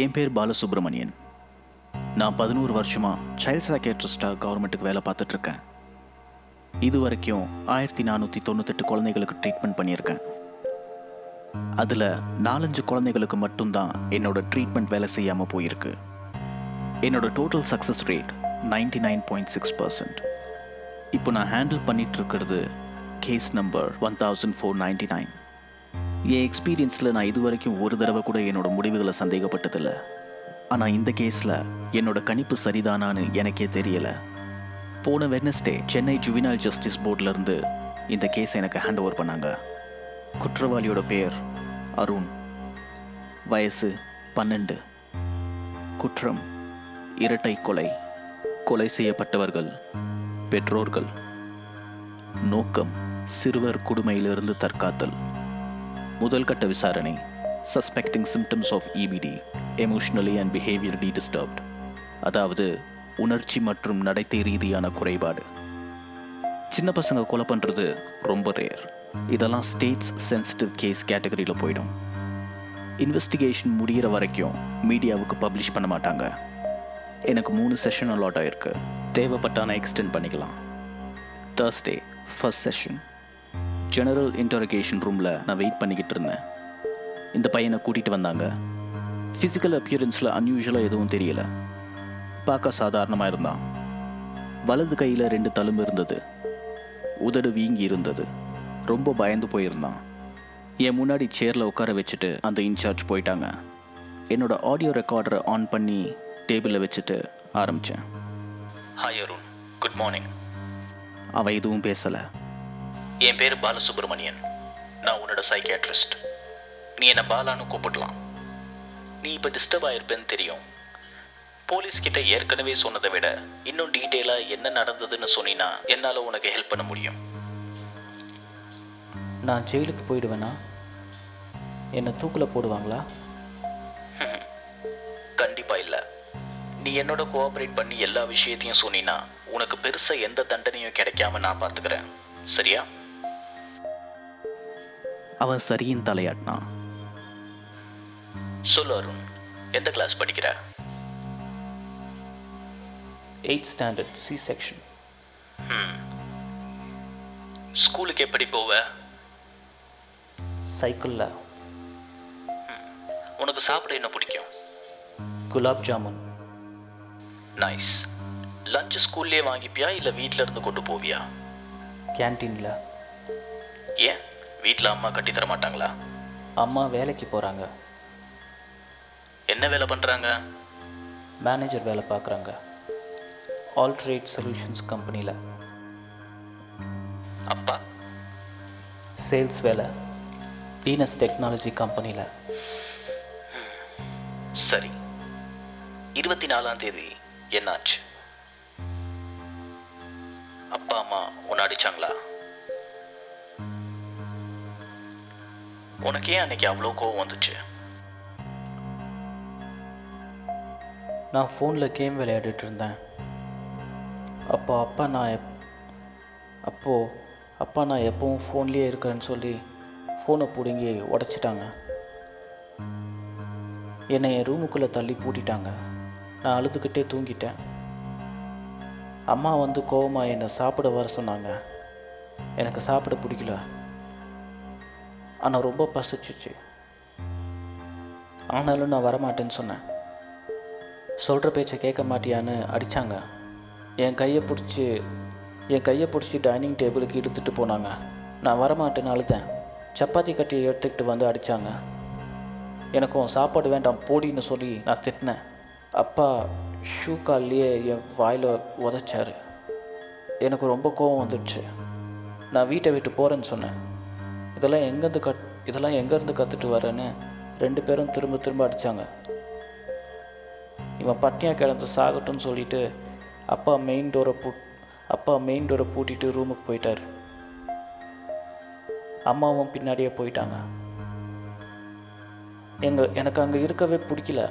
என் பேர் பாலசுப்ரமணியன். நான் பதினோரு வருஷமாக சைல்ட் சைக்கேட்ரிஸ்டாக கவர்மெண்ட்டுக்கு வேலை பார்த்துட்ருக்கேன். இது வரைக்கும் ஆயிரத்தி நானூற்றி தொண்ணூத்தெட்டு குழந்தைகளுக்கு ட்ரீட்மெண்ட் பண்ணியிருக்கேன். அதில் நாலஞ்சு குழந்தைகளுக்கு மட்டும்தான் என்னோட ட்ரீட்மெண்ட் வேலை செய்யாமல் போயிருக்கு. என்னோடய total success rate ninety nine point six percent இப்போ நான் handle பண்ணிகிட்ருக்கிறது case number one thousand four ninety nine என் எக்ஸ்பீரியன்ஸில் நான் இது வரைக்கும் ஒரு தடவை கூட என்னோட முடிவுகளை சந்தேகப்பட்டதில்லை. ஆனால் இந்த கேஸில் என்னோட கணிப்பு சரிதானான்னு எனக்கே தெரியலை. போன வெட்னஸ்டே சென்னை ஜுவினால் ஜஸ்டிஸ் போர்ட்லேருந்து இந்த கேஸை எனக்கு ஹேண்ட் ஓவர் பண்ணாங்க. குற்றவாளியோட பேர் அருண். வயசு பன்னெண்டு. குற்றம் இரட்டை கொலை. கொலை செய்யப்பட்டவர்கள் பெற்றோர்கள். நோக்கம் சிறுவர் கொடுமையிலிருந்து தற்காத்தல். முதல் கட்ட விசாரணை suspecting symptoms of EBD emotionally and behaviourally disturbed அதாவது உணர்ச்சி மற்றும் நடத்தை ரீதியான குறைபாடு. சின்ன பசங்க கொலை பண்ணுறது ரொம்ப ரேர் இதெல்லாம் ஸ்டேட்ஸ் சென்சிட்டிவ் கேஸ் கேட்டகரியில் போயிடும். இன்வெஸ்டிகேஷன் முடிகிற வரைக்கும் மீடியாவுக்கு பப்ளிஷ் பண்ண மாட்டாங்க. எனக்கு மூணு செஷன் அலாட் ஆயிருக்கு. தேவைப்பட்டான எக்ஸ்டெண்ட் பண்ணிக்கலாம். Thursday first session general interrogation ரூமில் நான் வெயிட் பண்ணிக்கிட்டு இருந்தேன். இந்த பையனை கூட்டிகிட்டு வந்தாங்க. ஃபிசிக்கல் அப்பியரன்ஸில் அன்யூஷுவலாக எதுவும் தெரியல. பார்க்க சாதாரணமாக இருந்தான். வலது கையில் ரெண்டு தழும்பு இருந்தது. உதடு வீங்கி இருந்தது. ரொம்ப பயந்து போயிருந்தான். என் முன்னாடி சேரில் உட்கார வச்சுட்டு அந்த இன்சார்ஜ் போயிட்டாங்க. என்னோட ஆடியோ ரெக்கார்டரை ஆன் பண்ணி டேபிளில் வச்சுட்டு ஆரம்பித்தேன் ஹாய் அருண் குட் மார்னிங் அவன் எதுவும் பேசலை. என் பேர் பாலசுப்ரமணியன். நான் உன்னோட சைக்கியாட்ரிஸ்ட் நீ என்னை பாலான்னு கூப்பிடலாம். நீ இப்போ டிஸ்டர்ப் ஆயிருப்பேன்னு தெரியும். போலீஸ் கிட்ட ஏற்கனவே சொன்னதை விட இன்னும் டீட்டெயிலாக என்ன நடந்ததுன்னு சொன்னீன்னா என்னால் உனக்கு ஹெல்ப் பண்ண முடியும். நான் ஜெயிலுக்கு போயிடுவேனா? என்னை தூக்கில் போடுவாங்களா? கண்டிப்பா இல்ல. நீ என்னோட கோஆபரேட் பண்ணி எல்லா விஷயத்தையும் சொன்னீன்னா உனக்கு பெருசா எந்த தண்டனையும் கிடைக்காம நான் பார்த்துக்கிறேன் சரியா? அவன் சரியின் தலையாட்டினான் சொல்லு அருண் எந்த கிளாஸ் படிக்கிற? எயிட் ஸ்டாண்டர்ட் சி செக்ஷன் ஸ்கூலுக்கு எப்படி போவ? சைக்கிளில் உனக்கு சாப்பிட என்ன பிடிக்கும்? குலாப் ஜாமுன். நைஸ் லஞ்ச் ஸ்கூல்லேயே வாங்கிப்பியா இல்லை வீட்டில் இருந்து கொண்டு போவியா? கேன்டீனில் ஏன்? வீட்டில் அம்மா கட்டி தர மாட்டாங்களா? அம்மா வேலைக்கு போகிறாங்க என்ன வேலை பண்ணுறாங்க மேனேஜர் வேலை பார்க்குறாங்க ஆல்ட்ரேட் சொல்யூஷன்ஸ் கம்பெனியில் அப்பா? சேல்ஸ் வேலை. வீனஸ் டெக்னாலஜி கம்பெனியில் சரி. இருபத்தி நாலாம் தேதி என்னாச்சு? அப்பா அம்மா உன்னை அடிச்சாங்களா? உனக்கு ஏன் அன்னைக்கு அவ்வளோ கோவம் வந்துச்சு? நான் ஃபோனில் கேம் விளையாடிட்டு இருந்தேன். அப்போ அப்பா நான் எப் அப்போது அப்பா நான் எப்பவும் ஃபோன்லேயே இருக்கிறேன்னு சொல்லி ஃபோனை பிடுங்கி உடச்சிட்டாங்க. என்னை என் ரூமுக்குள்ளே தள்ளி பூட்டிட்டாங்க. நான் அழுதுகிட்டே தூங்கிட்டேன். அம்மா வந்து கோவமாக என்னை சாப்பிட வர சொன்னாங்க. எனக்கு சாப்பிட பிடிக்கல. ஆனால் ரொம்ப பசிச்சிச்சு. ஆனாலும் நான் வரமாட்டேன்னு சொன்னேன். சொல்கிற பேச்சை கேட்க மாட்டியான்னு அடித்தாங்க என் கையை பிடிச்சி என் கையை பிடிச்சி டைனிங் டேபிளுக்கு இழுத்துட்டு போனாங்க. நான் வரமாட்டேன்னு அழுதேன். சப்பாத்தி கட்டியை எடுத்துக்கிட்டு வந்து அடித்தாங்க எனக்கும் சாப்பாடு வேண்டாம் போடின்னு சொல்லி நான் திட்டினேன். அப்பா ஷூ கால்லையே என் வாயில் உதைச்சாரு. எனக்கு ரொம்ப கோவம் வந்துடுச்சு. நான் வீட்டை விட்டு போகிறேன்னு சொன்னேன். இதெல்லாம் எங்கேருந்து கத் இதெல்லாம் எங்கேருந்து கற்றுட்டு வரேன்னு ரெண்டு பேரும் திரும்ப திரும்ப அடித்தாங்க இவன் பட்டினியாக கிடந்து சாகட்டும்னு சொல்லிட்டு அப்பா மெயின் டோரை பூ அப்பா மெயின் டோரை பூட்டிட்டு ரூமுக்கு போயிட்டாரு. அம்மாவும் பின்னாடியே போயிட்டாங்க. எங்கள் எனக்கு அங்கே இருக்கவே பிடிக்கல.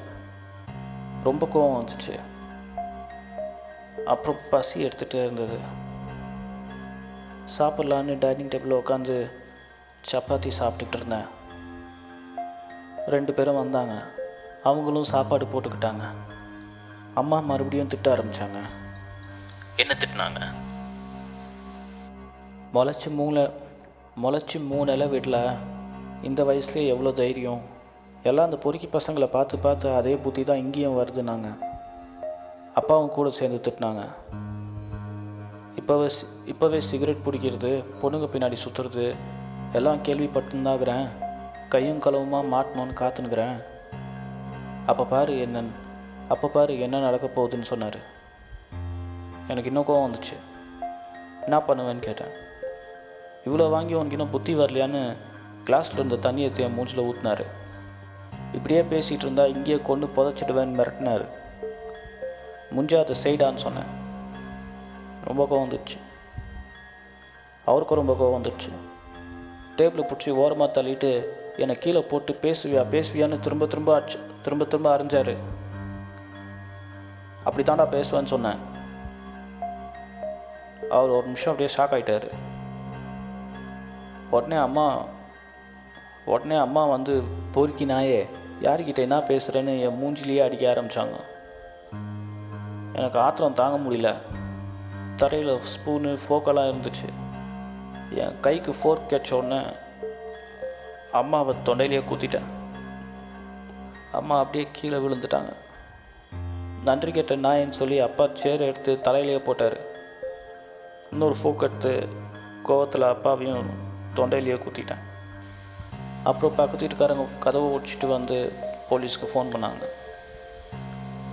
ரொம்ப கோவம் வந்துச்சு. அப்புறம் பசி எடுத்துகிட்டே இருந்தது. சாப்பிட்லான்னு டைனிங் டேபிளில் உட்காந்து சப்பாத்தி சாப்பிட்டுட்டு இருந்தேன். ரெண்டு பேரும் வந்தாங்க. அவங்களும் சாப்பாடு போட்டுக்கிட்டாங்க. அம்மா மறுபடியும் திட்ட ஆரம்பித்தாங்க என்ன திட்டினாங்க? முளைச்சி மூணு முளைச்சி மூணு இலை வீட்டில் இந்த வயசுலேயே எவ்வளோ தைரியம்? எல்லாம் அந்த பொறுக்கி பசங்களை பார்த்து பார்த்து அதே புத்தி தான் இங்கேயும் வருதுனாங்க அப்பாவும் கூட சேர்ந்து திட்டினாங்க. இப்போவே இப்போவே சிகரெட் பிடிக்கிறது பொண்ணுங்க பின்னாடி சுற்றுறது எல்லாம் கேள்விப்பட்டுருந்தாகிறேன். கையும் களவுமாக மாட்டணும்னு காத்துனுக்குறேன் அப்போ பாரு என்ன அப்போ பாரு என்ன நடக்க போகுதுன்னு சொன்னார். எனக்கு இன்னும் கோவம் வந்துச்சு. என்ன பண்ணுவேன்னு கேட்டேன். இவ்வளோ வாங்கி உனக்கு இன்னும் புத்தி வரலையான்னு கிளாஸில் இருந்த தண்ணியை தே மூஞ்சில் ஊற்றினாரு இப்படியே பேசிகிட்டு இருந்தா இங்கேயே கொண்டு புதைச்சிடுவேன்னு மிரட்டினார். முஞ்சா அதை செய்டான்னு சொன்னேன். ரொம்ப கோவம் வந்துடுச்சு அவருக்கும் ரொம்ப கோவம் வந்துடுச்சு டேபிளை பிடிச்சி ஓரமாக தள்ளிட்டு என்னை கீழே போட்டு பேசுவியா பேசுவியான்னு திரும்ப திரும்ப அடிச்சு திரும்ப திரும்ப அரைஞ்சாரு அப்படி தாண்டா பேசுவேன்னு சொன்னேன். அவர் ஒரு நிமிஷம் அப்படியே ஷாக் ஆகிட்டார் உடனே அம்மா உடனே அம்மா வந்து பொறுக்கி நாயே யார்கிட்ட என்ன பேசுகிறேன்னு என் மூஞ்சிலேயே அடிக்க ஆரம்பித்தாங்க எனக்கு ஆத்திரம் தாங்க முடியல. தரையில் ஸ்பூனு ஃபோக்கெல்லாம் இருந்துச்சு. என் கைக்கு ஃபோர்க் உடனே அம்மாவை தொண்டையிலேயே குத்திட்டேன். அம்மா அப்படியே கீழே விழுந்துட்டாங்க. நன்றி கேட்ட நாயின்னு சொல்லி அப்பா சேர் எடுத்து தலையிலேயே போட்டார். இன்னொரு ஃபோக் எடுத்து கோவத்தில் அப்பாவையும் தொண்டையிலேயே குத்திட்டேன். அப்புறம் பக்கத்து வீட்டுக்காரங்க கதவை ஒடிச்சிட்டு வந்து போலீஸ்க்கு ஃபோன் பண்ணாங்க.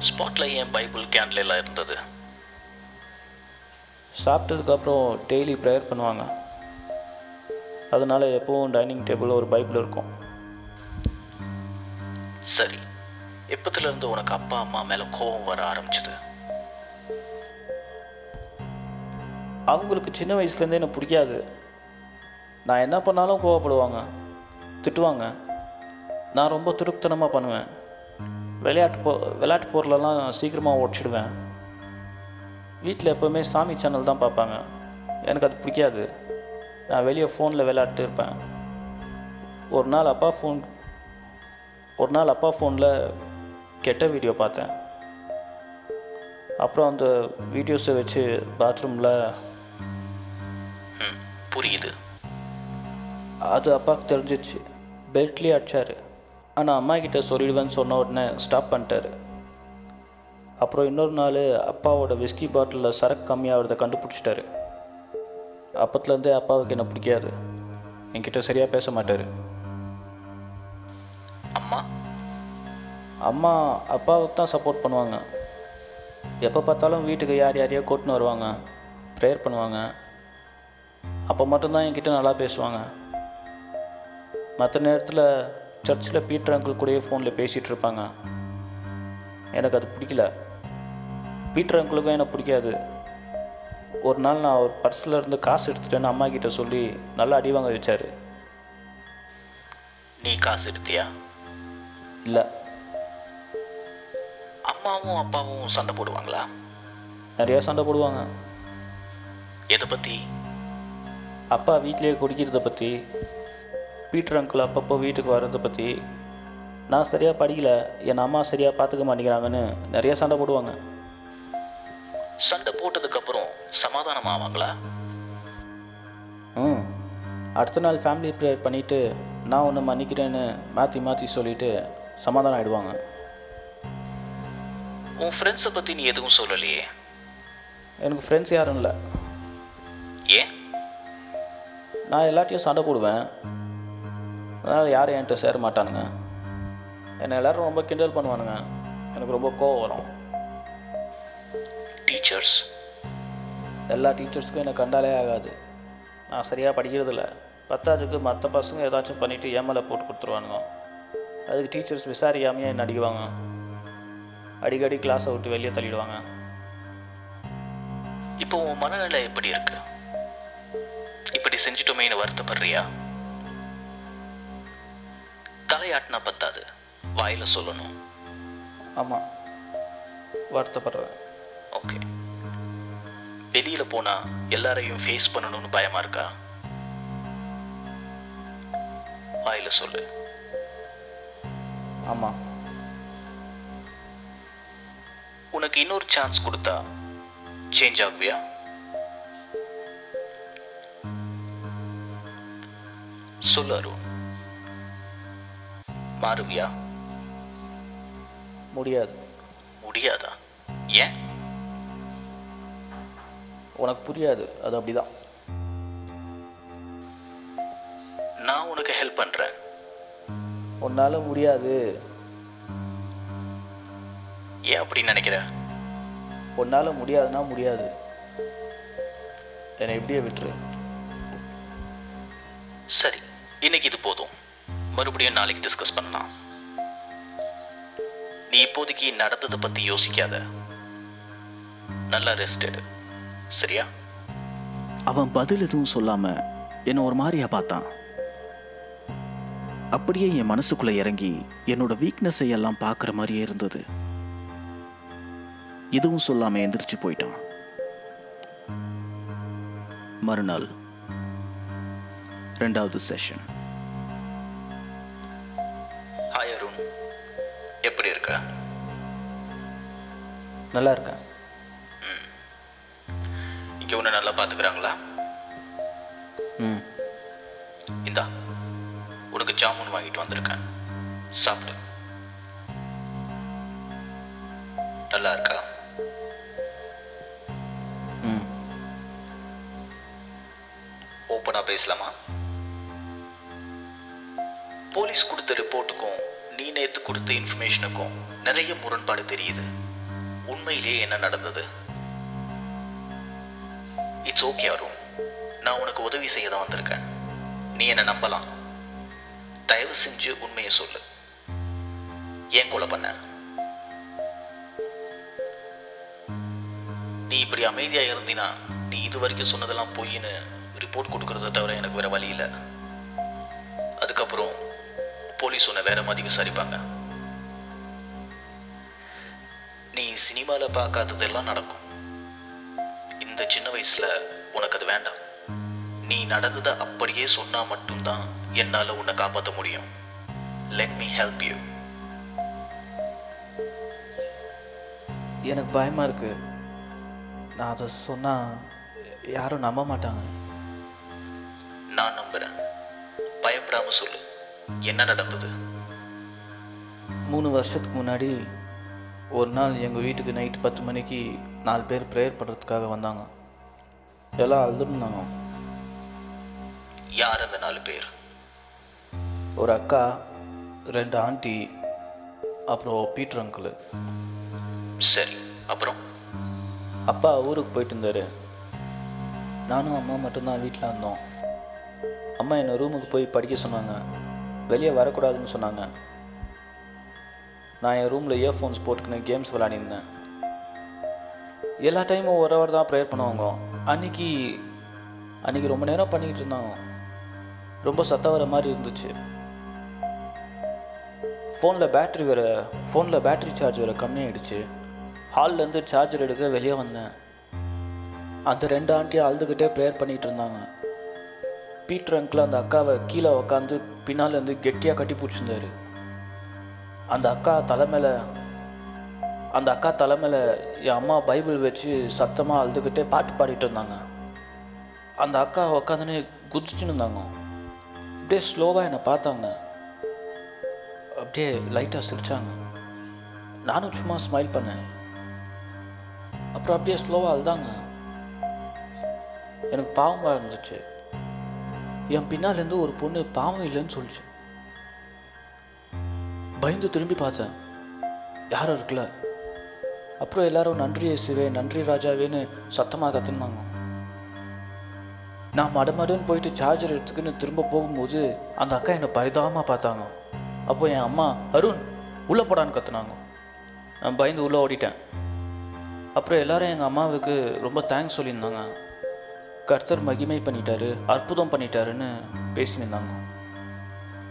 ஸ்பாட்டில் ஏன் பைபிள் கேண்டில் இருந்தது? சாப்பிட்டதுக்கப்புறம் டெய்லி ப்ரேயர் பண்ணுவாங்க. அதனால எப்போவும் டைனிங் டேபிள் ஒரு பைபிள் இருக்கும். சரி. எப்பத்துலேருந்து உனக்கு அப்பா அம்மா மேலே கோபம் வர ஆரம்பிச்சது? அவங்களுக்கு சின்ன வயசுலேருந்தே எனக்கு பிடிக்காது. நான் என்ன பண்ணாலும் கோவப்படுவாங்க. திட்டுவாங்க. நான் ரொம்ப துருக்குத்தனமாக பண்ணுவேன். விளையாட்டு பொ விளையாட்டு பொருளெல்லாம் சீக்கிரமாக உடச்சிடுவேன். வீட்டில் எப்போவுமே சாமி சேனல் தான் பார்ப்பாங்க. எனக்கு அது பிடிக்காது. நான் வெளியே ஃபோனில் விளையாட்டு இருப்பேன் ஒரு நாள் அப்பா ஃபோன் ஒரு நாள் அப்பா ஃபோனில் கெட்ட வீடியோ பார்த்தேன். அப்புறம் அந்த வீடியோஸை வச்சு பாத்ரூமில் புரியுது. அது அப்பாவுக்கு தெரிஞ்சிச்சு பெல்ட்லேயே அடிச்சாரு. ஆனால் அம்மா கிட்ட சொல்லிடுவேன்னு சொன்ன உடனே ஸ்டாப் பண்ணிட்டாரு. அப்புறம் இன்னொரு நாள் அப்பாவோட விஸ்கி பாட்டிலில் சரக்கு கம்மியாகிறத கண்டுபிடிச்சிட்டாரு. அப்பத்துலேருந்தே அப்பாவுக்கு என்ன பிடிக்காது. என்கிட்ட சரியாக பேச மாட்டார். அம்மா? அம்மா அப்பாவுக்கு தான் சப்போர்ட் பண்ணுவாங்க. எப்போ பார்த்தாலும் வீட்டுக்கு யார் யாரையோ கூட்டின்னு வருவாங்க. ப்ரேயர் பண்ணுவாங்க. அப்போ மட்டும்தான் என்கிட்ட நல்லா பேசுவாங்க. மற்ற நேரத்தில் சர்ச்சில் பீட்டர் அங்கிள் கூடயே ஃபோனில் பேசிகிட்டு இருப்பாங்க. எனக்கு அது பிடிக்கல. பீட்டர் அங்கிளுக்கும் எனக்கு பிடிக்காது. ஒரு நாள் நான் ஒரு பர்ஸில் இருந்து காசு எடுத்துட்டேன்னு அம்மா கிட்ட சொல்லி நல்லா அடி வாங்க வச்சார். நீ காசு எடுத்தியா? இல்லை. அம்மாவும் அப்பாவும் சண்டை போடுவாங்களா? நிறையா சண்டை போடுவாங்க. எதை பற்றி அப்பா வீட்டிலேயே குடிக்கிறத பற்றி பீட்டர் அங்கிள் அப்பப்போ வீட்டுக்கு வர்றதை பற்றி நான் சரியாக படிக்கல என் அம்மா சரியாக பார்த்துக்க மாட்டேங்கிறாங்கன்னு நிறைய சண்டை போடுவாங்க. சண்டை போட்டதுக்கப்புறம் சமாதானம் ஆவாங்களா ம். அடுத்த நாள் ஃபேமிலி ப்ரேயர் பண்ணிவிட்டு நான் ஒன்று மன்னிக்கிறேன்னு மாற்றி மாற்றி சொல்லிவிட்டு சமாதானம் ஆகிடுவாங்க உன் ஃப்ரெண்ட்ஸை பற்றி நீ எதுவும் சொல்லலையே? எனக்கு ஃப்ரெண்ட்ஸ் யாரும் இல்லை. ஏன்? நான் எல்லாத்தையும் சண்டை போடுவேன். அதனால் யாரும் என்கிட்ட சேர மாட்டானுங்க. என்னை எல்லோரும் ரொம்ப கிண்டல் பண்ணுவானுங்க. எனக்கு ரொம்ப கோவம் வரும். டீச்சர்ஸ் எல்லா டீச்சர்ஸ்க்கும் என்னை கண்டாலே ஆகாது. நான் சரியாக படிக்கிறதில்ல. பத்தாவதுக்கு மற்ற பசங்க ஏதாச்சும் பண்ணிவிட்டு ஏமலை போட்டு கொடுத்துருவானுங்க. அதுக்கு டீச்சர்ஸ் விசாரிக்காமையே என்னை அடிக்குவாங்க. அடிக்கடி கிளாஸை விட்டு வெளியே தள்ளிடுவாங்க. இப்போ உன் மனநிலை எப்படி இருக்கு? இப்படி செஞ்சிட்டோமேன்னு வருத்தப்படுறியா? தலையாட்டினா பத்தாது. வாயில சொல்லணும். ஆமாம். வருத்தப்படுறேன். ஓகே வெளியில போனா எல்லாரையும் ஃபேஸ் பண்ணணும்னு பயமா இருக்கா? வாயில சொல்லு. ஆமாம் உனக்கு இன்னொரு சான்ஸ் கொடுத்தா சேஞ்ச் ஆகுவியா? சொல்லு அருண். மாறுவியா? முடியாது. முடியாதா? ஏன்? உனக்கு புரியாது அது அப்படிதான். நான் உனக்கு ஹெல்ப் பண்றேன். உன்னால் முடியாது. ஏன் அப்படி நினைக்கிற? உன்னால் முடியாதுன்னா முடியாது. என்னை இப்படியே விட்டுரு. சரி இன்னைக்கு இது போதும். மறுபடியும் நாளைக்கு டிஸ்கஸ் பண்ணலாம். நீ இப்போதைக்கு நடந்ததை பத்தி யோசிக்காத. நல்லா ரெஸ்ட் எடு. சரியா? அவன் பதில் எதுவும் சொல்லாம என்ன ஒரு மாதிரியா பார்த்தான். அப்படியே என் மனசுக்குள்ள இறங்கி என்னோட வீக்னஸை எல்லாம் பார்க்குற மாதிரியே இருந்தது. எதுவும் சொல்லாம எந்திரிச்சு போயிட்டான். மறுநாள் ரெண்டாவது செஷன் ஹாய் அருண் எப்படி இருக்க? நல்லா இருக்கேன். இங்கே ஒன்று நல்லா பார்த்துக்கிறாங்களா ம். இந்தா உனக்கு ஜாமுன் வாங்கிட்டு வந்திருக்கேன். சாப்பிடு. நல்லா இருக்கா? ம். ஓப்பனாக பேசலாமா? போலீஸ் கொடுத்த ரிப்போர்ட்டுக்கும் நீ நேற்று கொடுத்த இன்ஃபர்மேஷனுக்கும் நிறைய முரண்பாடு தெரியுது. உண்மையிலேயே என்ன நடந்தது? இட்ஸ் ஓகே அருண் நான் உனக்கு உதவி செய்ய தான் வந்திருக்கேன். நீ என்னை நம்பலாம். தயவு செஞ்சு உண்மையை சொல்லு. ஏன் கொலை பண்ண? நீ இப்படி அமைதியாக இருந்தினா நீ இது வரைக்கும் சொன்னதெல்லாம் பொய்ன்னு ரிப்போர்ட் கொடுக்கறத தவிர எனக்கு வேற வழி இல்லை. அதுக்கப்புறம் போலீஸ் உன்னை வேற மாதிரி விசாரிப்பாங்க. நீ சினிமாவில் பார்க்காததெல்லாம் நடக்கும். இந்த சின்ன வயசுல உனக்கு அது வேண்டாம். நீ நடந்ததை அப்படியே சொன்னா மட்டும்தான் என்னால உன்னை காப்பாற்ற முடியும். லெட் மீ ஹெல்ப் யூ எனக்கு பயமாக இருக்கு. நான் அதை சொன்னால் யாரும் நம்ப மாட்டாங்க. நான் நம்புறேன். பயப்படாம சொல்லு. என்ன நடந்தது? மூணு வருஷத்துக்கு முன்னாடி ஒரு நாள் எங்கள் வீட்டுக்கு நைட்டு பத்து மணிக்கு நாலு பேர் ப்ரேயர் பண்ணுறதுக்காக வந்தாங்க. எல்லாம் அழுதுருந்தாங்க. யார் அந்த நாலு பேர்? ஒரு அக்கா ரெண்டு ஆண்டி அப்புறம் பீட்டர் அங்கிள் சரி அப்புறம்? அப்பா ஊருக்கு போயிட்டு இருந்தாரு. நானும் அம்மா மட்டும்தான் வீட்டில் இருந்தோம். அம்மா என்னை ரூமுக்கு போய் படிக்க சொன்னாங்க. வெளியே வரக்கூடாதுன்னு சொன்னாங்க. நான் என் ரூமில் இயர்ஃபோன்ஸ் போட்டுக்கின்னு கேம்ஸ் விளாடிருந்தேன் எல்லா டைமும் ஒரு ஹவர் தான் ப்ரேயர் பண்ணுவாங்க. அன்னைக்கு அன்னைக்கு ரொம்ப நேரம் பண்ணிக்கிட்டு இருந்தாங்க. ரொம்ப சத்தம் வர மாதிரி இருந்துச்சு. ஃபோனில் பேட்ரி வேறு ஃபோனில் பேட்ரி சார்ஜ் வேறு கம்மியாயிடுச்சு ஹால்லேருந்து சார்ஜர் எடுக்க வெளியே வந்தேன். அந்த ரெண்டு ஆண்டியும் அழுதுகிட்டே ப்ரேயர் பண்ணிகிட்டு இருந்தாங்க. பீட்டர் அங்கிள் அந்த அக்காவை கீழே உக்காந்து பின்னால் இருந்து கெட்டியாக கட்டி பிடிச்சிருந்தாரு. அந்த அக்கா தலை மேலே அந்த அக்கா தலை மேலே என் அம்மா பைபிள் வச்சு சத்தமாக அழுதுகிட்டே பாட்டு பாடிட்டு இருந்தாங்க. அந்த அக்கா உக்காந்துன்னு குதிச்சுன்னு இருந்தாங்க. அப்படியே ஸ்லோவாக என்னை பார்த்தாங்க. அப்படியே லைட்டாக சிரித்தாங்க நானும் சும்மா ஸ்மைல் பண்ணேன். அப்புறம் அப்படியே ஸ்லோவாக அழுதாங்க. எனக்கு பாவமாக இருந்துச்சு. என் பின்னாலேருந்து ஒரு பொண்ணு பாவம் இல்லைன்னு சொல்லிச்சு. பயந்து திரும்பி பார்த்தேன். யாரும் இருக்கல அப்புறம் எல்லாரும் நன்றி இயேசுவே நன்றி ராஜாவேன்னு சத்தமாக கத்துனாங்க. நான் மடமடன்னு போயிட்டு சார்ஜர் எடுத்துக்கின்னு திரும்ப போகும்போது அந்த அக்கா என்னை பரிதாபமாக பார்த்தாங்க. அப்போ என் அம்மா அருண் உள்ளே போடான்னு கத்துனாங்க. நான் பயந்து உள்ளே ஓடிட்டேன். அப்புறம் எல்லாரும் எங்கள் அம்மாவுக்கு ரொம்ப தேங்க்ஸ் சொல்லியிருந்தாங்க. கர்த்தர் மகிமை பண்ணிட்டாரு அற்புதம் பண்ணிட்டாருன்னு பேசியிருந்தாங்க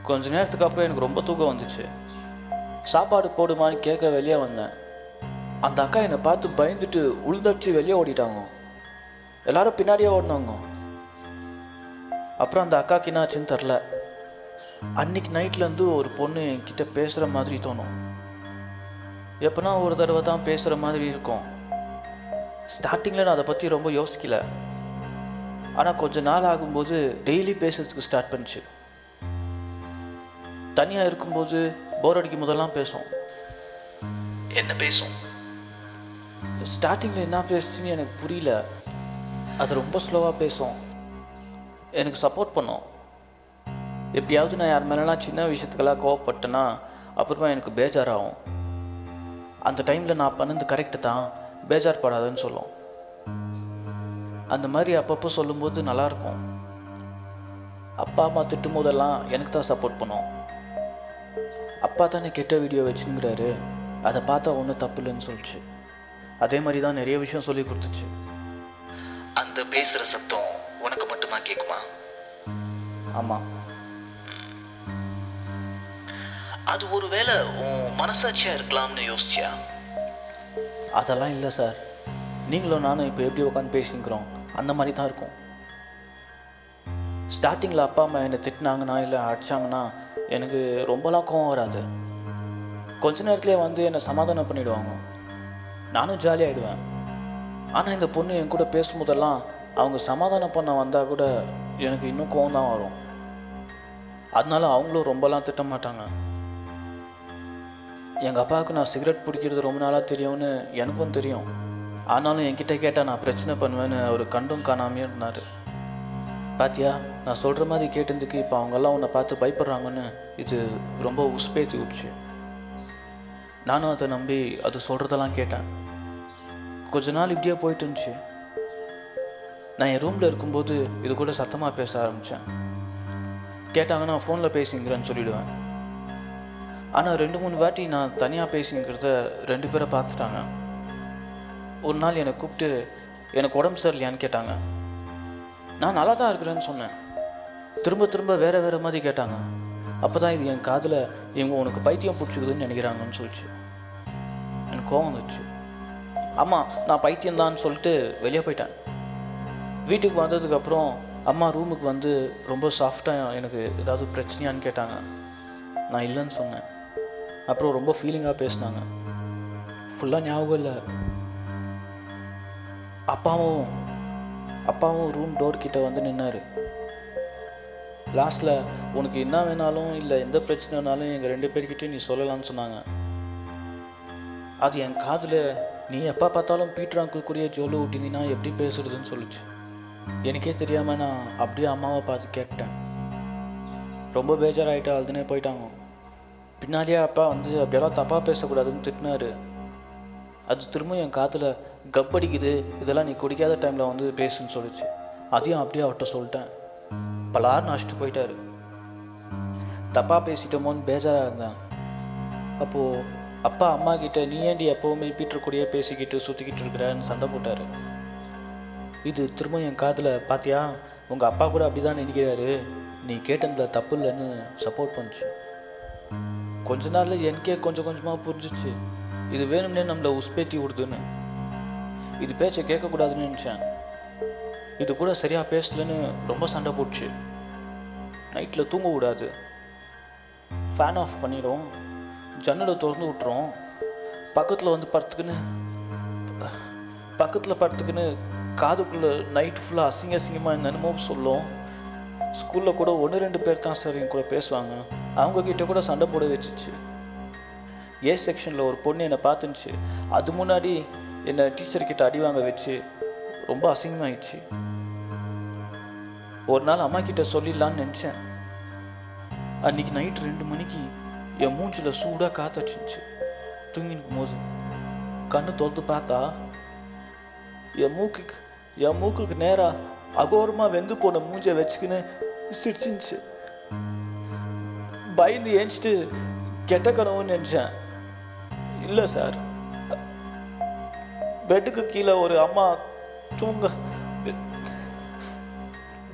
கொஞ்ச நேரத்துக்கு அப்புறம் எனக்கு ரொம்ப தூக்கம் வந்துச்சு. சாப்பாடு போடுமான்னு கேட்க வெளியே வந்தேன். அந்த அக்கா என்னை பார்த்து பயந்துட்டு உழுதடிச்சு வெளியே ஓடிட்டாங்க. எல்லாரும் பின்னாடியே ஓடினாங்க. அப்புறம் அந்த அக்காக்கு என்னாச்சுன்னு தெரில. அன்னைக்கு நைட்லேருந்து ஒரு பொண்ணு என்கிட்ட பேசுகிற மாதிரி தோணும். எப்போனா ஒரு தடவை தான் பேசுகிற மாதிரி இருக்கும். ஸ்டார்டிங்கில் நான் அதை பற்றி ரொம்ப யோசிக்கல. ஆனால் கொஞ்ச நாள் ஆகும்போது டெய்லி பேசுறதுக்கு ஸ்டார்ட் பண்ணுச்சு. தனியாக இருக்கும்போது போர் அடிக்கும் போதெல்லாம் பேசும் என்ன பேசும்? ஸ்டார்டிங்கில் என்ன பேசுச்சுன்னு எனக்கு புரியல. அது ரொம்ப ஸ்லோவாக பேசும். எனக்கு சப்போர்ட் பண்ணும். எப்படியாவது நான் யார் மேலாம் சின்ன விஷயத்துக்கெல்லாம் கோவப்பட்டேன்னா அப்புறமா எனக்கு பேஜாராகும். அந்த டைமில் நான் பண்ணது கரெக்டு தான். பேஜார் படாதுன்னு சொல்லும். அந்த மாதிரி அப்பப்போ சொல்லும்போது நல்லாயிருக்கும். அப்பா அம்மா திட்டும் போதெல்லாம் எனக்கு தான் சப்போர்ட் பண்ணும். அப்பா தானே கெட்ட வீடியோ வச்சுங்கிறாரு அதை பார்த்தா ஒன்றும் தப்பு இல்லைன்னு சொல்லிச்சு. அதே மாதிரி தான் நிறைய விஷயம் சொல்லி கொடுத்துச்சு. அந்த பேசுகிற சத்தம் உனக்கு மட்டும்தான் கேட்குமா ஆமாம் அது ஒருவேளை உன் மனசாட்சியா இருக்கலாம்னு யோசிச்சியா? அதெல்லாம் இல்லை சார். நீங்களும் நானும் இப்போ எப்படி உட்காந்து பேசிக்கிறோம் அந்த மாதிரி தான் இருக்கும். ஸ்டார்டிங்கில் அப்பா அம்மா என்னை திட்டினாங்கன்னா இல்லை அடிச்சாங்கன்னா எனக்கு ரொம்பலாம் கோவம் வராது. கொஞ்ச நேரத்துலேயே வந்து என்னை சமாதானம் பண்ணிவிடுவாங்க நானும் ஜாலியாகிடுவேன் ஆனால் இந்த பொண்ணு என் கூட பேசும்போதெல்லாம் அவங்க சமாதானம் பண்ண வந்தால் கூட எனக்கு இன்னும் கோவம் தான் வரும். அதனால அவங்களும் ரொம்பலாம் திட்ட மாட்டாங்க எங்கள் அப்பாவுக்கு நான் சிகரெட் பிடிக்கிறது ரொம்ப நாளாக தெரியும்னு எனக்கும் தெரியும். ஆனாலும் என்கிட்ட கேட்டால் நான் பிரச்சனை பண்ணுவேன்னு அவர் கண்டும் காணாமையும் இருந்தார். பாத்தியா நான் சொல்கிற மாதிரி கேட்டதுக்கு இப்போ அவங்கெல்லாம் உன்னை பார்த்து பயப்படுறாங்கன்னு இது ரொம்ப உஸ்பேத்தி விட்டுச்சு. நானும் அதை நம்பி அது சொல்கிறதெல்லாம் கேட்டேன். கொஞ்ச நாள் இப்படியே போயிட்டு இருந்துச்சு. நான் என் ரூமில் இருக்கும்போது இது கூட சத்தமாக பேச ஆரம்பித்தேன் கேட்டாங்கன்னா ஃபோனில் பேசிங்கிறேன்னு சொல்லிடுவேன். ஆனால் ரெண்டு மூணு வாட்டி நான் தனியாக பேசிங்கிறத ரெண்டு பேரை பார்த்துட்டாங்க. ஒரு நாள் என்னை கூப்பிட்டு எனக்கு உடம்பு சரியில்லையான்னு கேட்டாங்க. நான் நல்லா தான் இருக்கிறேன்னு சொன்னேன். திரும்ப திரும்ப வேறு வேறு மாதிரி கேட்டாங்க. அப்போ தான் இது என் காதில் இவங்க உனக்கு பைத்தியம் பிடிச்சிக்குதுன்னு நினைக்கிறாங்கன்னு சொல்லிச்சு. எனக்கு கோவம் வந்துச்சு. ஆமாம் நான் பைத்தியம்தான்னு சொல்லிட்டு வெளியே போயிட்டேன். வீட்டுக்கு வந்ததுக்கப்புறம் அம்மா ரூமுக்கு வந்து ரொம்ப சாஃப்டாக எனக்கு ஏதாவது பிரச்சனையான்னு கேட்டாங்க. நான் இல்லைன்னு சொன்னேன். அப்புறம் ரொம்ப ஃபீலிங்காக பேசினாங்க. ஃபுல்லாக ஞாபகம் இல்லை. அப்பாவும் அப்பாவும் ரூம் டோர் கிட்ட வந்து நின்னாரு. லாஸ்ட்டில் உனக்கு என்ன வேணாலும் இல்லை எந்த பிரச்சனைனாலும் எங்கள் ரெண்டு பேர்கிட்டயும் நீ சொல்லலாம்னு சொன்னாங்க. அது என் காதில் நீ எப்போ பார்த்தாலும் பீட்டர் அங்கிள் கூடயே ஜோலு ஊட்டினா எப்படி பேசுறதுன்னு சொல்லிச்சு. எனக்கே தெரியாமல் நான் அப்படியே அம்மாவை பார்த்து கேட்டேன். ரொம்ப பேஜாராயிட்டா அழுதுனே போயிட்டாங்க. பின்னாடியே அப்பா வந்து அப்படியெல்லாம் தப்பாக பேசக்கூடாதுன்னு திட்டினாரு. அது திரும்ப என் காதில் கப்படிக்குது இதெல்லாம் நீ குடிக்காத டைமில் வந்து பேசுன்னு சொல்லிச்சு. அதையும் அப்படியே அவர்கிட்ட சொல்லிட்டேன். பலார்னு அழைச்சிட்டு போயிட்டாரு. தப்பாக பேசிட்டோமோன்னு பேஜாராக இருந்தேன். அப்போது அப்பா அம்மா கிட்ட நீ ஏண்டி எப்போவுமே பீட்டர் கூடயே பேசிக்கிட்டு சுற்றிக்கிட்டு இருக்கிறன்னு சண்டை போட்டார். இது திரும்ப என் காதில் பார்த்தியா உங்கள் அப்பா கூட அப்படி தான் நினைக்கிறாரு. நீ கேட்டதில் தப்பு இல்லைன்னு சப்போர்ட் பண்ணுச்சு. கொஞ்ச நாளில் எனக்கே கொஞ்சம் கொஞ்சமாக புரிஞ்சிச்சு. இது வேணும்னே நம்மளை உஸ்பேத்தி விடுதுன்னு. இது பேச்சை கேட்கக்கூடாதுன்னு நினச்சேன். இது கூட சரியாக பேசலன்னு ரொம்ப சண்டை போட்டுச்சு. நைட்டில் தூங்க ஃபேன் ஆஃப் பண்ணிடும் ஜன்னலை திறந்து விட்டுரும். பக்கத்தில் வந்து படுத்துக்குன்னு பக்கத்தில் படுத்துக்குன்னு காதுக்குள்ளே நைட்டு ஃபுல்லாக அசிங்க அசிங்கமாக என்னென்னமோ சொல்லும். ஸ்கூலில் கூட ஒன்று ரெண்டு பேர் தான் சார் என் கூட பேசுவாங்க. அவங்கக்கிட்ட கூட சண்டை போட வச்சிச்சு. ஏ செக்ஷனில் ஒரு பொண்ணு என்னை பார்த்துச்சு அது முன்னாடி என்னை டீச்சர் கிட்ட அடி வாங்க வச்சு ரொம்ப அசிங்கமாயிடுச்சு. ஒரு நாள் அம்மா கிட்ட சொல்லிடலான்னு நினச்சேன். அன்னைக்கு நைட் ரெண்டு மணிக்கு என் மூஞ்சில் சூடாக காத்தடிச்சிச்சு தூங்கினுக்கும் போது கண்ணு தொழுது பார்த்தா என் மூக்குக்கு என் மூக்குக்கு நேராக அகோரமாக வெந்து போன மூஞ்சை வச்சுக்கின்னு சிரிச்சிருச்சு பயந்து ஏஞ்சிட்டு கெட்ட கனவுன்னு நினச்சேன். இல்லை சார். பெட்டுக்கு கீழே ஒரு அம்மா தூங்க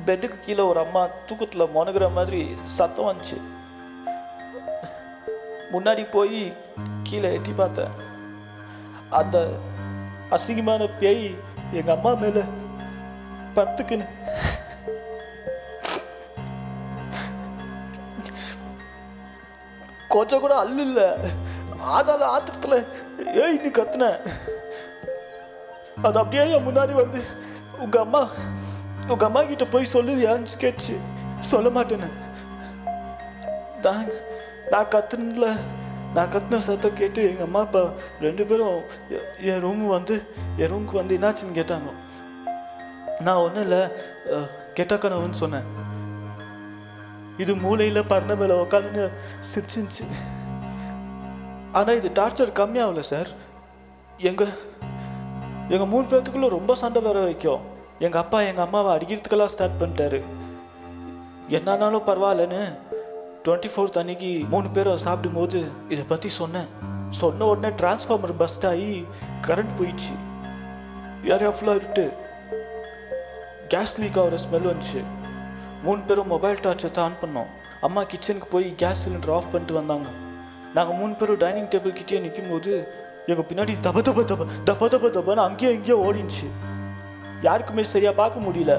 பெட்டுக்கு கீழே ஒரு அம்மா தூக்கத்தில் முனகிற மாதிரி சத்தம் வந்துச்சு. முன்னாடி போய் கீழே எட்டி பார்த்தேன். அந்த அசிங்கமான பேய் எங்கள் அம்மா மேலே படுத்துக்குன்னு. கொஞ்சம் கூட அல்ல இல்லை. ஆனால ஆத்திரத்தில் நீ கத்துனேன். அது அப்படியே என் முன்னாடி வந்து உங்கள் அம்மா உங்கள் அம்மா கிட்ட போய் சொல்லுவியான்னு கேட்டுச்சு சொல்ல மாட்டேன்னு. நான் நான் கத்துனதுல நான் கத்துன சத்தம் கேட்டு எங்கள் அம்மா அப்பா ரெண்டு பேரும் என் ரூம் வந்து என் ரூமுக்கு வந்து என்னாச்சுன்னு கேட்டாங்க. நான் ஒன்றும் இல்லை கெட்டக்கனவுன்னு சொன்னேன். இது மூளையில் பறந்த மேலே உக்காந்துன்னு சிரிச்சிருந்துச்சு. ஆனால் இது டார்ச்சர் கம்மியாகல சார் எங்கள் எங்கள் மூணு பேர்த்துக்குள்ளே ரொம்ப சண்டை வர வைக்கும். எங்கள் அப்பா எங்கள் அம்மாவை அடிக்கிறதுக்கெல்லாம் ஸ்டார்ட் பண்ணிட்டாரு. என்னானாலும் பரவாயில்லன்னு டுவெண்ட்டி ஃபோர்த் அன்னைக்கு மூணு பேரும் சாப்பிடும்போது இதை பற்றி சொன்னேன். சொன்ன உடனே டிரான்ஸ்ஃபார்மர் பஸ்ட் ஆகி கரண்ட் போயிடுச்சு. ஏரியா ஃபுல்லாக இருட்டு. கேஸ் லீக் ஆகிற ஸ்மெல் வந்துச்சு. மூணு பேரும் மொபைல் டார்ச் வச்சு ஆன் பண்ணோம். அம்மா கிச்சனுக்கு போய் கேஸ் சிலிண்டர் ஆஃப் பண்ணிட்டு வந்தாங்க. நாங்கள் மூணு பேரும் டைனிங் டேபிள் கிட்டே நிற்கும் போது எங்கள் பின்னாடி தப தப தப தப தப தபன்னு அங்கேயே இங்கேயோ ஓடிச்சு யாருக்குமே சரியாக பார்க்க முடியல.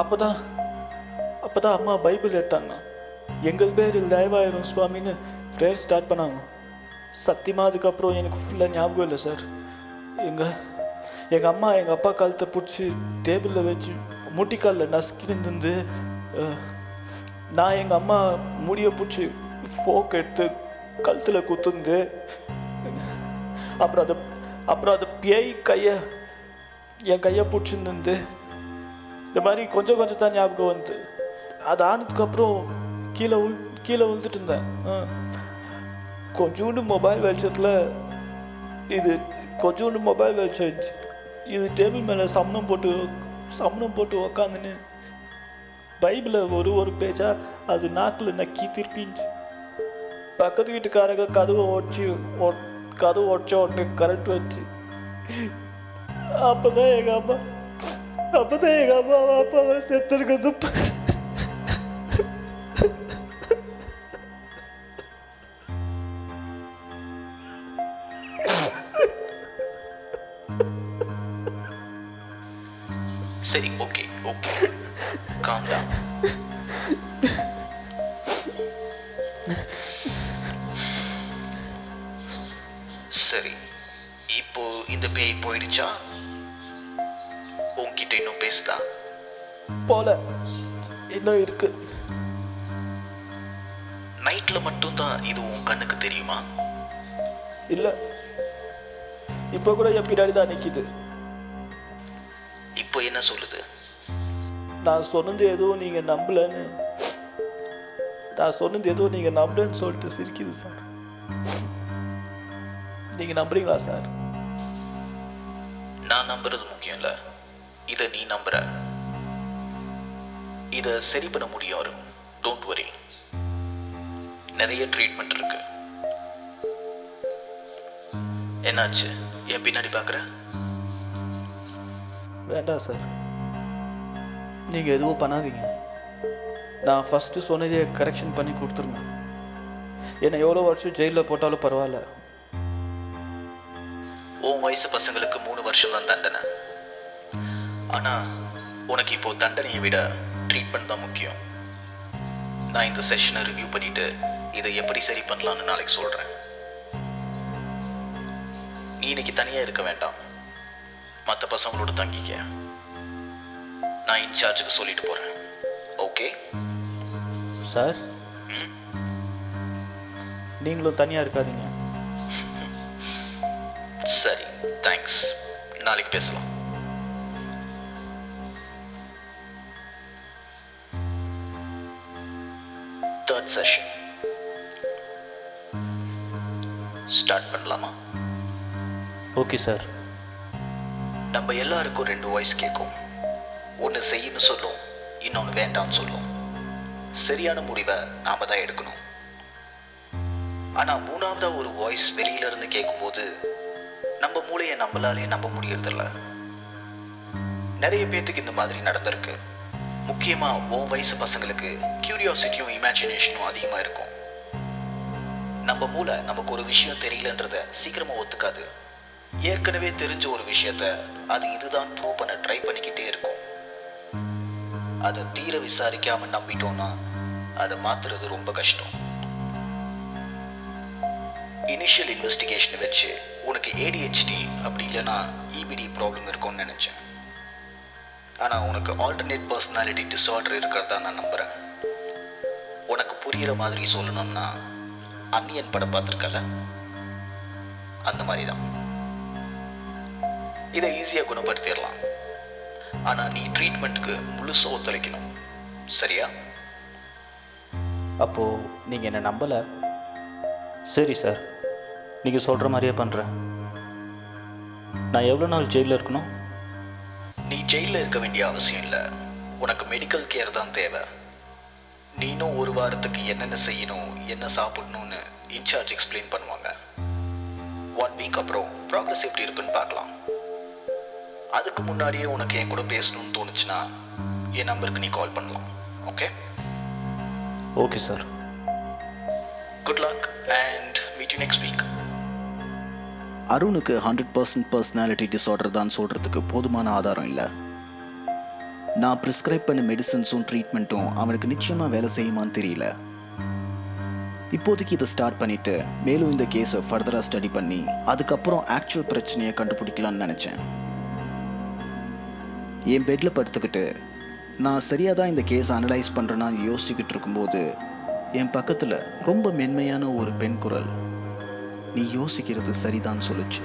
அப்பதான் அப்பதான் அம்மா பைபிள் எடுத்தாங்க. எங்கள் பேரில் தயவாயிரும் சுவாமின்னு ப்ரேயர் ஸ்டார்ட் பண்ணாங்க. சத்தியமா அதுக்கப்புறம் எனக்கு ஃபுல்லாக ஞாபகம் இல்லை சார். எங்கள் எங்கள் அம்மா எங்கள் அப்பா காலத்தை பிடிச்சி டேபிளில் வச்சு முட்டிக்காலில் நசுக்கின்னு இருந்து நான் எங்கள் அம்மா முடியை பிடிச்சி ஃபோக் எடுத்து கழுத்தில் குத்துந்து அப்புறம் அதை அப்புறம் அது பேய் கையை என் கையை பிடிச்சிருந்து இந்த மாதிரி கொஞ்சம் கொஞ்சம் தான் ஞாபகம் வந்து. அது ஆனதுக்கப்புறம் கீழே உள் கீழே விழுந்துட்டு இருந்தேன். கொஞ்சோண்டு மொபைல் வெளிச்சத்தில் இது கொஞ்சோண்டு மொபைல் வெளிச்சம் இது டேபிள் மேலே சமணம் போட்டு சமணம் போட்டு உக்காந்துன்னு பைபிளை ஒரு ஒரு பேஜாக அது நாக்கில் நக்கி திருப்பிச்சு பக்கத்து வீட்டுக்காரங்க கதவை உடச்சி கதவு உடச்ச உடனே கரண்ட் வந்துச்சு. அப்பதான் எங்க அம்மா அப்பதான் எங்க அம்மா அப்பாவை செத்துருக்கிறது இப்போ இந்த பேய் போயிடுச்சா? உன்கிட்ட இன்னும் பேசுதா? போல. இன்னும் இருக்கு. நைட்ல மட்டும்தான் இது உன் கண்ணுக்கு தெரியுமா? இல்ல. இப்போ கூட என் பின்னாடி தான் நிக்குது. இப்போ என்ன சொல்லுது? நான் சொன்னது எதுவும் நீங்க நம்பலன்னு. நான் சொன்னது எதுவும் நீங்க நம்பலன்னு சொல்லிட்டு சிரிக்குது சார். நீங்க நம்புறீங்களா சார்? நான் நம்புறது முக்கியம் இல்ல இதை நீ நம்புற. இதை சரி பண்ண முடியும் டோன்ட் வரி நிறைய ட்ரீட்மெண்ட் இருக்கு. என்னாச்சு? என் பின்னாடி பார்க்குற வேண்டாம் சார். நீங்கள் எதுவும் பண்ணாதீங்க. நான் ஃபஸ்ட்டு சொன்னதே கரெக்ஷன் பண்ணி கொடுத்துருங்க என்னை எவ்வளோ வருஷம் ஜெயிலில் போட்டாலும் பரவாயில்ல. உன் வயசு பசங்களுக்கு மூணு வருஷம் தான் தண்டனை. ஆனா உனக்கு இப்போ தண்டனையை விட ட்ரீட்மெண்ட் தான் முக்கியம். நான் இந்த செஷனை ரிவ்யூ பண்ணிட்டு இதை எப்படி சரி பண்ணலாம்னு நாளைக்கு சொல்றேன். நீ இன்னைக்கு தனியா இருக்க வேண்டாம். மற்ற பசங்களோட தங்கிக்க. நான் இன்சார்ஜுக்கு சொல்லிட்டு போறேன். ஓகே சார் நீங்களும் தனியாக இருக்காதீங்க. சரி தேங்க்ஸ் நாளைக்கு பேசலாம். தேர்ட் செஷன் ஸ்டார்ட் பண்ணலாமா? ஓகே சார் நம்ம எல்லாருக்கும் ரெண்டு வாய்ஸ் கேட்கும் ஒன்று செய்யணும் சொல்லும் இன்னொன்று வேண்டாம்னு சொல்லும். சரியான முடிவை நாம தான் எடுக்கணும். ஆனால் மூணாவதா ஒரு வாய்ஸ் வெளியில இருந்து கேட்கும்போது நம்ம மூளையை நம்மளாலேயே நம்ப முடியறதில்ல. நிறைய பேத்துக்கு இந்த மாதிரி நடந்திருக்கு. முக்கியமாக உன் வயசு பசங்களுக்கு கியூரியாசிட்டியும் இமேஜினேஷனும் அதிகமாக இருக்கும். நம்ம மூளை நமக்கு ஒரு விஷயம் தெரியலன்றத சீக்கிரமாக ஒத்துக்காது. ஏற்கனவே தெரிஞ்ச ஒரு விஷயத்த அது இதுதான் ப்ரூவ் பண்ண ட்ரை பண்ணிக்கிட்டே இருக்கும். அதை தீர விசாரிக்காமல் நம்பிட்டோம்னா அதை மாற்றுறது ரொம்ப கஷ்டம். இனிஷியல் இன்வெஸ்டிகேஷனை வச்சு உனக்கு ஏடிஹெச்டி அப்படி இல்லைன்னா இபிடி ப்ராப்ளம் இருக்கும்னு நினச்சேன். ஆனால் உனக்கு ஆல்டர்னேட் பர்சனாலிட்டி டிஸார்டர் இருக்கிறதா நான் நம்புகிறேன் உனக்கு புரிகிற மாதிரி சொல்லணும்னா அன்னியன் படம் பார்த்துருக்கல அந்த மாதிரி தான் இதை ஈஸியாக குணப்படுத்திடலாம். ஆனால் நீ ட்ரீட்மெண்ட்டுக்கு முழுசாக ஒத்துழைக்கணும். சரியா? அப்போது நீங்கள் என்னை நம்பலை? சரி சார் நீங்கள் சொல்கிற மாதிரியே பண்ணுறேன் நான் எவ்வளோ நாள் ஜெயிலில் இருக்கணும்? நீ ஜெயிலில் இருக்க வேண்டிய அவசியம் இல்லை. உனக்கு மெடிக்கல் கேர் தான் தேவை. நீனும் ஒரு வாரத்துக்கு என்னென்ன செய்யணும் என்ன சாப்பிடணும்னு இன்சார்ஜ் எக்ஸ்பிளைன் பண்ணுவாங்க. ஒன் வீக் அப்புறம் ப்ராக்ரஸ் எப்படி இருக்குன்னு பார்க்கலாம். அதுக்கு முன்னாடியே உனக்கு என் கூட பேசணும்னு தோணுச்சுன்னா என் நம்பருக்கு நீ கால் பண்ணலாம். Okay okay sir good luck and meet you next week அருணுக்கு hundred percent personality disorder தான் சொல்கிறதுக்கு போதுமான ஆதாரம் இல்லை. நான் ப்ரிஸ்கிரைப் பண்ண மெடிசன்ஸும் ட்ரீட்மெண்ட்டும் அவனுக்கு நிச்சயமாக வேலை செய்யுமான்னு தெரியல. இப்போதைக்கு இதை ஸ்டார்ட் பண்ணிவிட்டு மேலும் இந்த கேஸை ஃபர்தராக ஸ்டடி பண்ணி அதுக்கப்புறம் ஆக்சுவல் பிரச்சனையை கண்டுபிடிக்கலான்னு நினச்சேன். என் பெட்டில் படுத்துக்கிட்டு நான் சரியாக தான் இந்த கேஸை அனலைஸ் பண்ணுறேன்னு யோசிச்சுக்கிட்டு இருக்கும்போது என் பக்கத்தில் ரொம்ப மென்மையான ஒரு பெண் குரல் நீ யோசிக்கிறது சரிதான் சொல்லுச்சு.